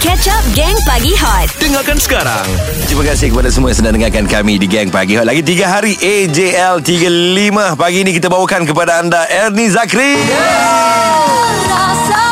Catch Up Gang Pagi Hot Dengarkan sekarang Terima kasih kepada semua yang sedang dengarkan kami di Gang Pagi Hot. Lagi 3 hari AJL 35. Pagi ini kita bawakan kepada anda Ernie Zakri. Korang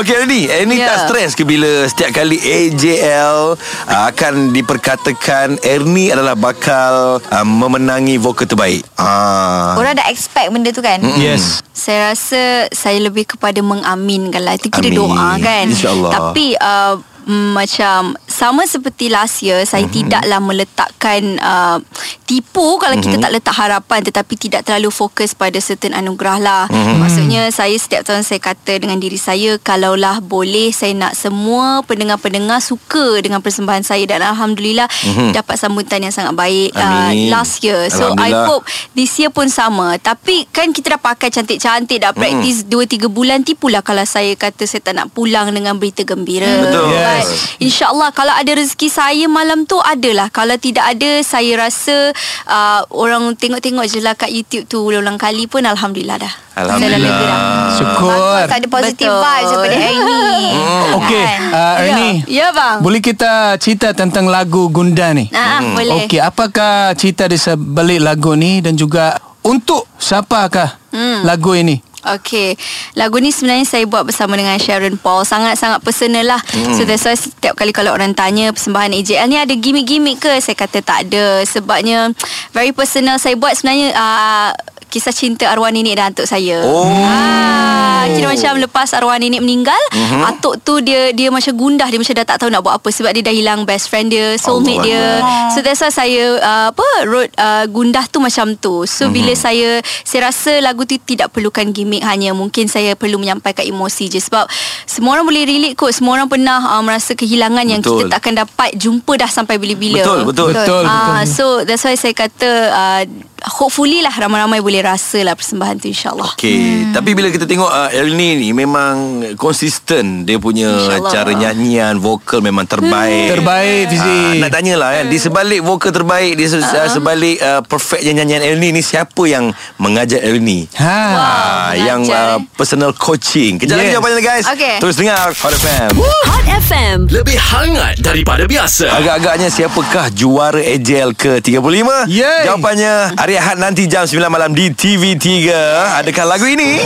Okey Ernie, Ernie Ya. tak stres ke bila setiap kali AJL uh, akan diperkatakan Ernie adalah bakal uh, memenangi vokal terbaik. Ah. Orang dah expect benda tu kan Yes. Saya rasa Saya lebih kepada mengaminkan lah Itu kira Amin. doa kan InsyaAllah. Tapi uh, mm, Macam Sama seperti last year Saya Mhm. tidaklah meletakkan uh, Tipu Kalau kita Mhm. tak letak harapan Tetapi tidak terlalu fokus Pada certain anugerah lah Mhm. Maksudnya Saya setiap tahun Saya kata dengan diri saya Kalaulah boleh Saya nak semua Pendengar-pendengar Suka dengan persembahan saya Dan Alhamdulillah Dapat sambutan yang sangat baik uh, Mhm. Last year So I hope This year pun sama Tapi kan kita dah pakai cantik-cantik Dah praktis 2-3 bulan Tipulah kalau saya kata Saya tak nak pulang dengan berita gembira Betul. Yes. InsyaAllah Kalau ada rezeki saya malam tu Adalah Kalau tidak ada Saya rasa uh, Orang tengok-tengok je lah Kat YouTube tu Ulang-ulang kali pun Alhamdulillah dah Alhamdulillah. Syukur. Tak ada positive vibes Daripada Ernie Okey, Kan? uh, Ernie. Ya, ya bang Boleh kita cerita tentang lagu Gunda ni? Ah, Boleh Okey, apakah cerita di sebalik lagu ni dan juga untuk siapakah Hmm. lagu ini? Okay Lagu ni sebenarnya saya buat bersama dengan Sharon Paul. Sangat-sangat personal lah. Hmm. So that's why setiap kali kalau orang tanya Persembahan AJL ni ada gimmick-gimmick ke? Saya kata tak ada. Sebabnya Very personal. Saya buat sebenarnya uh, Kisah cinta arwah nenek dan atuk saya Oh. ah, Kira macam lepas arwah nenek meninggal uh-huh. Atuk tu dia dia macam gundah Dia macam dah tak tahu nak buat apa Sebab dia dah hilang best friend dia Soulmate Allah dia So that's why saya uh, Apa Wrote uh, gundah tu macam tu So mm-hmm. bila saya Saya rasa lagu tu tidak perlukan gimmick Hanya mungkin saya perlu menyampaikan emosi je Sebab Semua orang boleh relate kot Semua orang pernah uh, Merasa kehilangan Yang Betul. kita takkan dapat Jumpa dah sampai bila-bila Betul, betul. Betul, Ah, betul. So that's why saya kata uh, Hopefully lah Ramai-ramai boleh rasa lah Persembahan tu insyaAllah Okey, hmm. tapi bila kita tengok uh, Ernie ni memang konsisten dia punya InsyaAllah. cara nyanyian, vokal memang terbaik. Terbaik, Fizi. Ah, nak tanyalah kan, di sebalik vokal terbaik, di se- uh sebalik uh, perfectnya nyanyian Ernie ni siapa yang mengajar Ernie? Ha. Ah, yang mengajar, uh, personal coaching. Kejap lagi Yes. jawapannya guys. Okey. Terus dengar Hot FM. Hot FM Lebih hangat daripada biasa Agak-agaknya siapakah juara AJL ke-35? Yay. Jawapannya hari Ahad nanti jam 9 malam di TV3. Adakah lagu ini?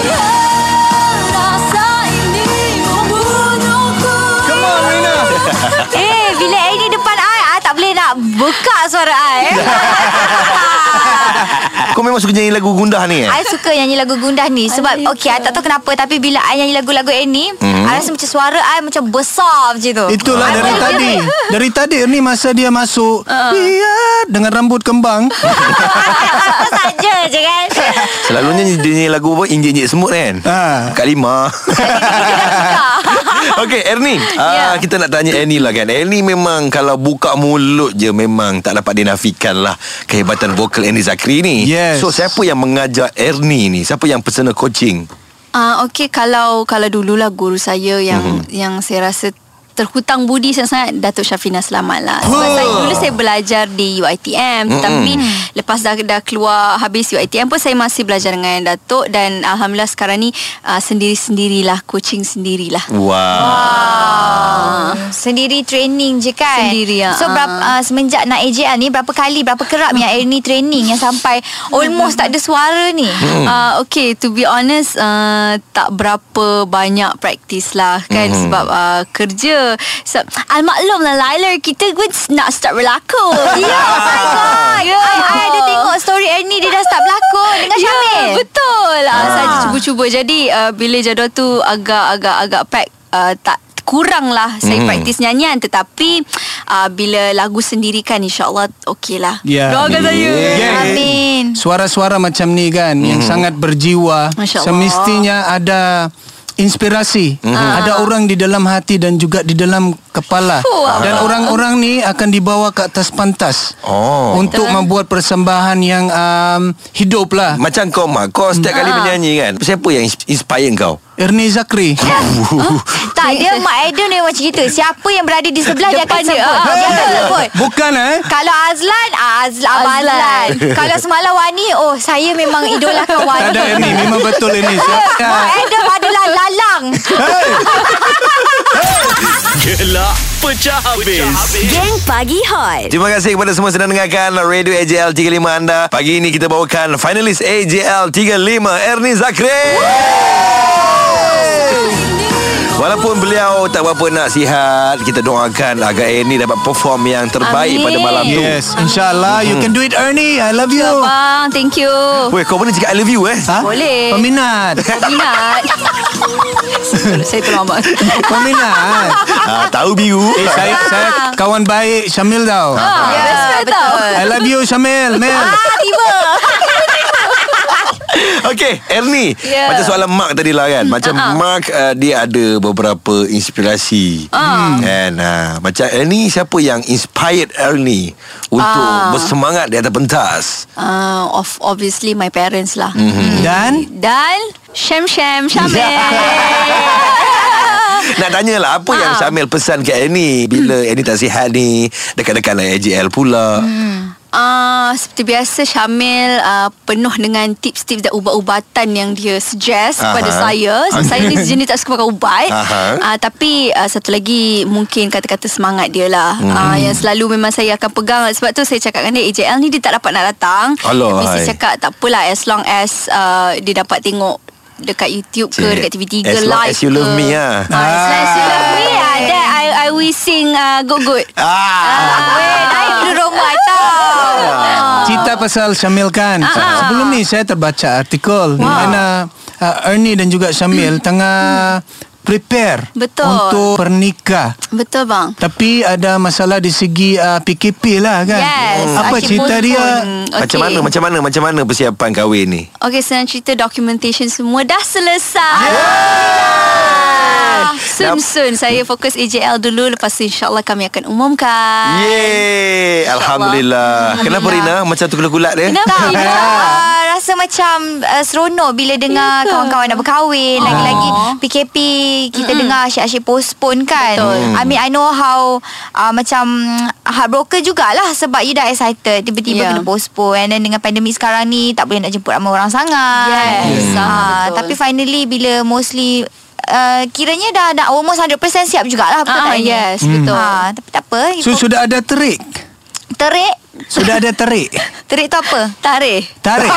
Come on, Rina. Eh bila Ernie depan I I tak boleh nak Buka suara I Kau memang suka nyanyi lagu gundah ni eh? I suka nyanyi lagu gundah ni Sebab okay I tak tahu kenapa Tapi bila I nyanyi lagu-lagu Ernie Hmm. I rasa macam suara I Macam besar macam tu. Itulah I dari boleh tadi. Dari tadi ni masa dia masuk, dia dengan rambut kembang. Apa saja je kan. Selalunya dia nyanyi lagu apa? Injek-injek semut kan? Ha. Kak Lima. Okay Ernie. Ya. uh, Kita nak tanya Ernie lah kan? Ernie memang Kalau buka mulut je Memang tak dapat dinafikan lah Kehebatan vokal Ernie Zakri ni Yes. So siapa yang mengajar Ernie ni Siapa yang personal coaching Ah okay kalau kalau dululah guru saya yang Mhm. yang saya rasa terhutang budi sangat-sangat Datuk Syafina Selamat lah Sebab Oh. saya dulu saya belajar di UiTM Mm-mm. Tapi lepas dah, dah keluar habis UiTM pun saya masih belajar dengan Datuk Dan Alhamdulillah sekarang ni uh, sendiri-sendirilah Coaching sendirilah Wow Ah. Sendiri training je kan Sendiri, ah. So berapa, uh, semenjak nak AJL ni Berapa kali Berapa kerap yang Ernie training Yang sampai Almost tak ada suara ni Uh, okay to be honest uh, tak berapa banyak practice lah kan Mhm. sebab uh, kerja so, almaklum lah Laila kita pun nak start berlakon Ya oh my god Ya. I, I ada tengok story Ernie Dia dah start berlakon Dengan Syamil Ya, betul. Ah. Ah. Saya cuba-cuba. Jadi uh, bila jadual tu agak-agak agak pack uh, tak kurang lah saya Hmm. praktis nyanyian tetapi uh, bila lagu sendiri kan insyaallah okey lah. Ya. Doakan saya. Yeah. Amin Suara-suara macam ni kan Yang Mhm. sangat berjiwa Masya Allah. Semestinya ada inspirasi. Ada orang di dalam hati dan juga di dalam kepala. Dan orang-orang ni akan dibawa ke atas pantas. Oh. Untuk membuat persembahan yang um, hidup lah. Macam kau Mak Kau setiap kali menyanyi kan Siapa yang ins- inspire kau? Ernie Zakri. Tak dia Mak Adam dia macam cerita Siapa yang berada di sebelah Dia akan sebut ah. Dia akan sebut Bukan eh? Kalau Azlan ah, Azlan Abang Azlan. Azlan Kalau semalam Wani Oh saya memang idolakan Tak Wani ada Ernie. Memang betul Ernie. Mak Saya, Adam adalah lalang Gelak pecah habis. Geng Pagi Hot. Terima kasih kepada semua sedang dengarkan Radio AJL 35 anda. Pagi ini kita bawakan Finalis AJL 35 Ernie Zakri Walaupun beliau tak berapa nak sihat Kita doakan agar Ernie dapat perform yang terbaik Amin. pada malam tu yes. InsyaAllah. You can do it Ernie. I love you. Bang, thank you. Weh kau boleh cakap I love you eh Ha? Boleh. Peminat. Minat. Saya tolong abang. Peminat. ah, Tahu biru Eh, saya saya kawan baik Syamil tau. Ya, betul. I love you Syamil. Mel. Ah tiba Okey, Ernie. Ya. Macam soalan Mark tadi lah kan. Macam uh-huh. Mark uh, dia ada beberapa inspirasi. Uh. Kan? Uh, macam Ernie siapa yang inspired Ernie untuk uh. bersemangat di atas pentas? Uh, of obviously my parents lah. Dan Dan Syam Syam Syamil. Nak tanya lah Apa yang Syamil pesan ke Ernie Bila Ernie tak sihat ni Dekat-dekat lah AJL pula Uh, seperti biasa Syamil uh, penuh dengan tips-tips dan ubat-ubatan yang dia suggest Aha. kepada saya. So, saya ni sejenis tak suka pakai ubat. Aha. Uh, tapi uh, satu lagi mungkin kata-kata semangat dia lah. Mhm. Uh, yang selalu memang saya akan pegang. Sebab tu saya cakap dengan dia AJL ni dia tak dapat nak datang. Alah, tapi saya hai. cakap tak apalah as long as uh, dia dapat tengok dekat YouTube ke Cik, dekat TV3 as long live as you ke. love me, ah. Ah, as long as you love me ah, then I I will sing uh, good good. Ah, Weh naik dulu rumah tau Cerita pasal Syamil kan Ah. Sebelum ni saya terbaca artikel Di mana uh, Ernie dan juga Syamil Tengah prepare Betul. Untuk pernikah Betul bang. Tapi ada masalah di segi uh, PKP lah kan Yes. Apa asyik cerita dia postpone. Macam mana Macam mana Macam mana persiapan kahwin ni Okey, senang cerita documentation semua dah selesai. Alhamdulillah. Soon soon saya fokus AJL dulu lepas tu insyaallah kami akan umumkan. Yeay Alhamdulillah Kenapa Rina Macam tu kulat dia Kenapa? Uh, rasa macam uh, seronok bila dengar ke? kawan-kawan nak berkahwin. Lagi-lagi PKP kita dengar asyik-asyik postpone kan. Betul. I mean I know how uh, macam heartbroken jugalah sebab you dah excited tiba-tiba Yeah. kena postpone and then dengan pandemik sekarang ni tak boleh nak jemput ramai orang sangat. Yes, ah, betul. tapi finally bila mostly Uh, kiranya dah dah almost 100% siap jugalah betul Ah, tak yes, betul. Ah, tapi tak apa. So sudah ada terik terik. Sudah ada terik Terik tu apa? Tarikh. Tarik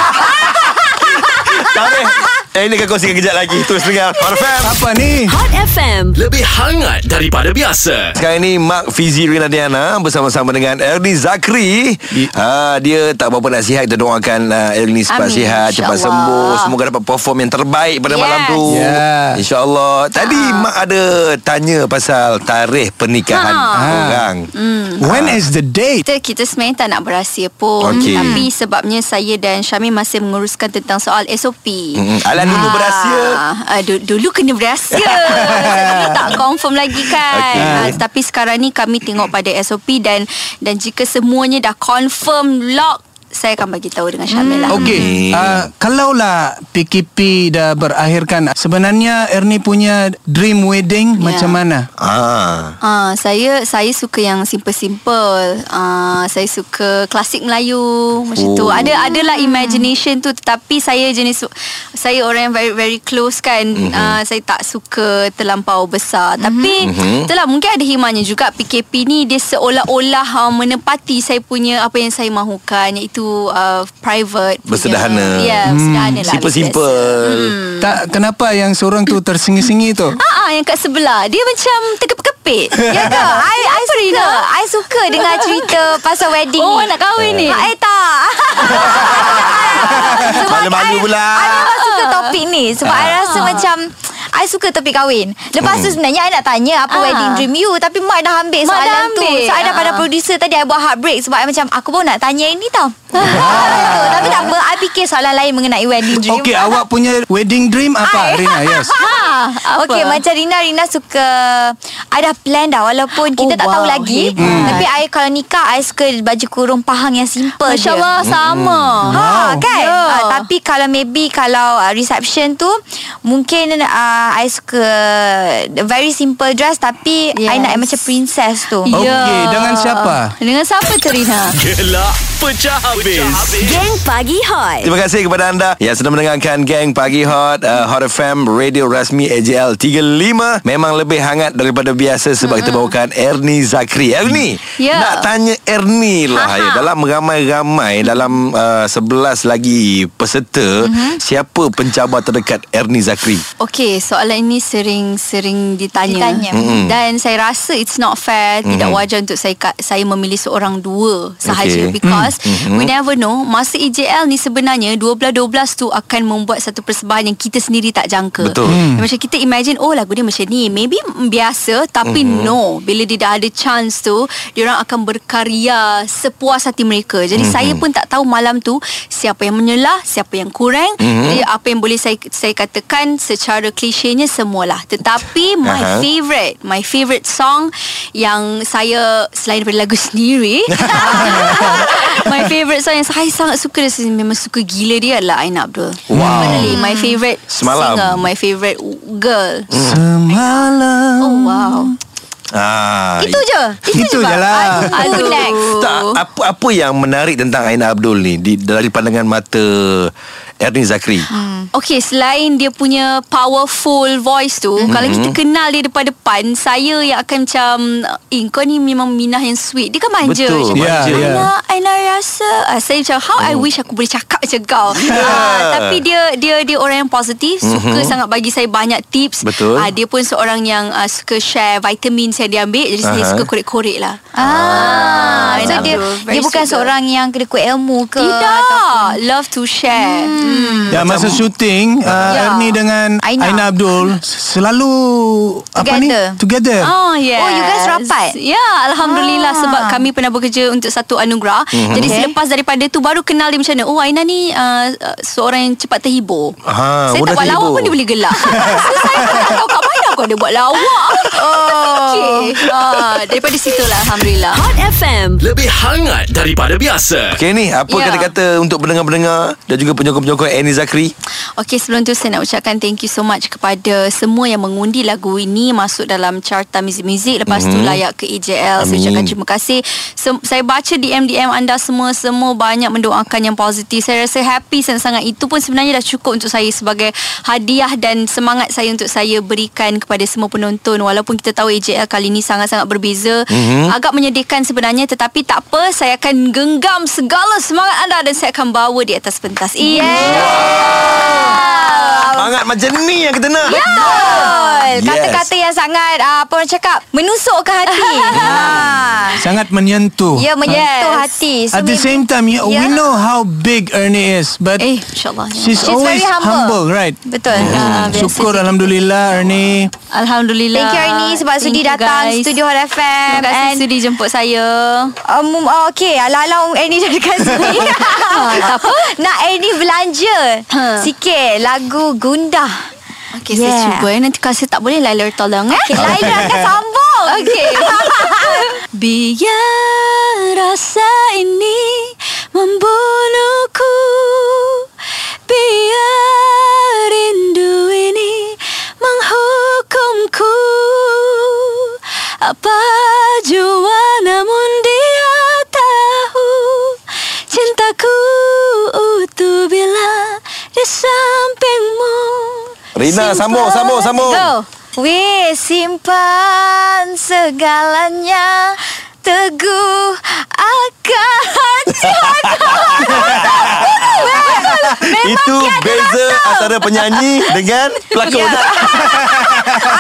Tarik Eh ini akan kongsikan kejap lagi. Terus dengar. Hot FM Apa ni? Hot FM Lebih hangat daripada biasa. Sekarang ini Mak Fizi Rina Diana Bersama-sama dengan Ernie Zakri. Ha, Dia tak berapa nak sihat Kita doakan uh, Ernie cepat Amin, sihat Cepat sembuh. Semoga dapat perform yang terbaik Pada Yes. malam tu. Ya. InsyaAllah. Tadi Mak ada Tanya pasal Tarikh pernikahan Ha. Orang. When is the date? Kita, kita sebenarnya tak nak berahsia pun. Okey. Tapi sebabnya saya dan Syamil masih menguruskan tentang soal SOP Mm-mm. Alah, dulu berahsia. ah, du, Dulu kena berahsia Dulu tak confirm lagi kan Okey. ah, Tapi sekarang ni kami tengok pada SOP Dan dan jika semuanya dah confirm lock Saya akan bagi tahu dengan Syamil lah Okey, uh, kalaulah PKP dah berakhirkan, sebenarnya Ernie punya dream wedding Ya. macam mana? Ah. Ah, saya saya suka yang simple-simple. Ah, saya suka klasik Melayu macam tu. Oh. Ada adalah imagination tu tetapi saya jenis saya orang yang very very close kan. Mm-hmm. Ah, saya tak suka terlampau besar. Mm-hmm. Tapi Mhm. itulah mungkin ada hikmahnya juga PKP ni dia seolah-olah uh, menepati saya punya apa yang saya mahukan iaitu uh, private. Bersederhana. Ya, yeah, bersederhana lah. Simple-simple Tak kenapa yang seorang tu tersingi-singi tu? Ah, ah, yang kat sebelah dia macam terkepit-kepit. Ya ke? I, I suka. I suka dengar cerita pasal wedding Oh, ni. nak kahwin ni. Ah, Eh tak. Sebab Malu-malu I- pula. I memang suka topik ni Sebab I rasa macam I suka topik kahwin Lepas tu sebenarnya I nak tanya Apa Ah. wedding dream you Tapi Mak dah ambil Mak soalan dah tu ambil. So I dah pada Ah. producer tadi I buat heartbreak Sebab I macam Aku pun nak tanya ini tau. Tapi tak apa I fikir soalan lain mengenai wedding dream Okey, awak punya wedding dream apa, I. Rina? Yes. Ha, Ah, apa? Okey macam Rina Rina suka I dah plan dah Walaupun kita Oh, tak tahu wow, lagi hebat. Tapi I kalau nikah I suka baju kurung pahang yang simple Masya je Allah sama. Ha kan Ya. uh, Tapi kalau maybe Kalau uh, reception tu Mungkin uh, I suka Very simple dress Tapi yes. I nak macam princess tu Ya. Okey, dengan siapa? Dengan siapa tu Rina? Gelak pecah habis. Geng Pagi Hot Terima kasih kepada anda yang sedang mendengarkan Gang Pagi Hot uh, Hot FM Radio Rasmi AJL 35 Memang lebih hangat daripada biasa Sebab kita bawakan Ernie Zakri Ernie Ya. Nak tanya Ernie lah ya. Dalam ramai-ramai Dalam uh, 11 lagi peserta Siapa pencabar terdekat Ernie Zakri? Okey, soalan ini sering-sering ditanya. Ditanya. Mm-mm. Dan saya rasa it's not fair, mm-hmm. tidak wajar untuk saya saya memilih seorang dua sahaja Okey. because mm-hmm. we never know masa EJL ni sebenarnya 12-12 tu akan membuat satu persembahan yang kita sendiri tak jangka. Betul. Hmm. Macam kita imagine oh lagu dia macam ni, maybe biasa tapi mm-hmm. no, bila dia dah ada chance tu, dia orang akan berkarya sepuas hati mereka. Jadi mm-hmm. saya pun tak tahu malam tu siapa yang menyelah, siapa yang kurang. Mm-hmm. Jadi apa yang boleh saya saya katakan secara klisenya semualah. Tetapi my Aha. favorite, my favorite song yang saya selain daripada lagu sendiri, my favorite song yang saya sangat suka dia memang suka gila dia adalah Aina Abdul. Wow. Definitely my favorite Semalam. singer, my favorite girl. Semalam. Oh wow. Ah, Itu je Itu juga. je lah. Aduh, Aduh. next Tak, apa apa yang menarik tentang Aina Abdul ni di, dari pandangan mata Ernie Zakri? Hmm. Okay selain dia punya powerful voice tu mm-hmm. Kalau kita kenal dia depan depan Saya yang akan macam Eh kau ni memang Minah yang sweet. Dia kan manja. Betul, Macam, Ya, ya. Aina, Aina rasa. Ah, Saya macam How I wish aku boleh cakap macam kau. Ah, Tapi dia dia dia orang yang positif Suka sangat bagi saya banyak tips. Betul. ah, Dia pun seorang yang ah, Suka share vitamins yang dia ambil. Jadi saya Aha. suka korek-korek lah. Ah, so Aina dia dia bukan seorang yang kena kuat ilmu ke Tidak. Love to share. Hmm. Ya masa syuting uh, Ya. Ernie dengan Aina. Aina, Abdul selalu apa ni Together. together. Oh yes. Oh, you guys rapat? Ya, alhamdulillah Ah. sebab kami pernah bekerja untuk satu anugerah. Mm-hmm. Jadi Okay. selepas daripada tu baru kenal dia macam mana. Oh, Aina ni uh, uh, seorang yang cepat terhibur. Ah, saya mudah tak buat lawak pun dia boleh gelak. so, saya pun tak tahu kat mana kau dia buat lawak. Oh. Okay. Uh, daripada situlah alhamdulillah. Hot FM Lebih hangat daripada biasa. Okay ni Apa Ya. kata-kata Untuk pendengar-pendengar Dan juga penyokong-penyokong Ernie Zakri Okey sebelum tu saya nak ucapkan thank you so much kepada semua yang mengundi lagu ini masuk dalam carta muzik-muzik lepas mm-hmm. tu layak ke EJL. Saya Amin. ucapkan terima kasih. Sem- saya baca DM-DM anda semua semua banyak mendoakan yang positif. Saya rasa happy sangat-sangat itu pun sebenarnya dah cukup untuk saya sebagai hadiah dan semangat saya untuk saya berikan kepada semua penonton walaupun kita tahu EJL kali ini sangat-sangat berbeza. Mm-hmm. Agak menyedihkan sebenarnya tetapi tak apa saya akan genggam segala semangat anda dan saya akan bawa di atas pentas. Semangat macam ni yang kita nak Betul Yes. Kata-kata yang sangat uh, Apa orang cakap Menusuk ke hati ha. Sangat menyentuh. Ya menyentuh Yes. hati so, At the same time, yeah, we Yeah. know how big Ernie is, but Eh, insyaAllah. she's, She's always very humble. right? Betul Ah, biasa Syukur je. Alhamdulillah Ernie. Alhamdulillah. Thank you Ernie Sebab Thank sudi datang guys. Studio Hot FM Terima kasih And sudi jemput saya. um, oh, Okay Ala-ala Ernie dah dekat sini tak apa. Nak Ernie belanja Ha. Sikit Lagu Gundah Okey, Yeah. saya cuba. eh. Nanti kalau saya tak boleh, Laila tolong. Eh? Okay Laila akan sambung Okey. Biar rasa ini membunuhku Rina Simpan- sambung Sambung Sambung. Go. Weh simpan segalanya. Teguh akan Itu beza antara penyanyi Dengan pelakon. Ya.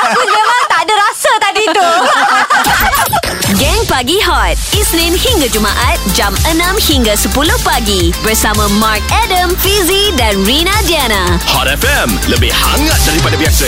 Aku memang tak ada rasa tadi tu Pagi Hot Isnin hingga Jumaat Jam 6 hingga 10 pagi Bersama Mark Adam, Fizi dan Rina Diana Hot FM. Lebih hangat daripada biasa.